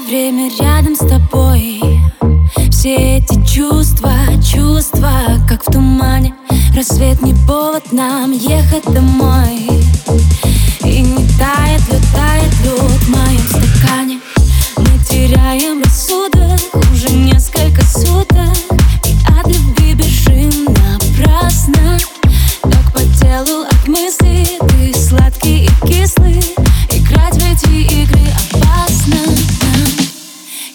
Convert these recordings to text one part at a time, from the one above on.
время рядом с тобой? Все эти чувства, чувства, как в тумане. Рассвет не повод нам ехать домой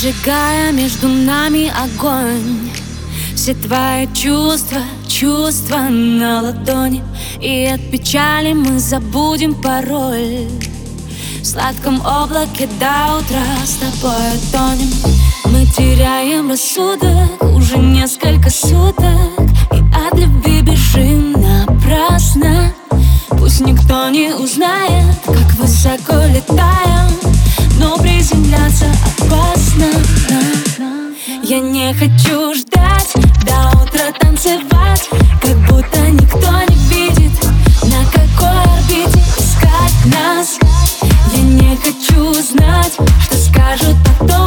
Сжигая между нами огонь. Все твои чувства, чувства на ладони И от печали мы забудем пароль. В сладком облаке до утра с тобой тонем. Мы теряем рассудок уже несколько суток И от любви бежим напрасно. Пусть никто не узнает, как высоко летаем Но приземляться я не хочу ждать. До утра танцевать, как будто никто не видит. На какой орбите искать нас? Я не хочу знать, что скажут потом.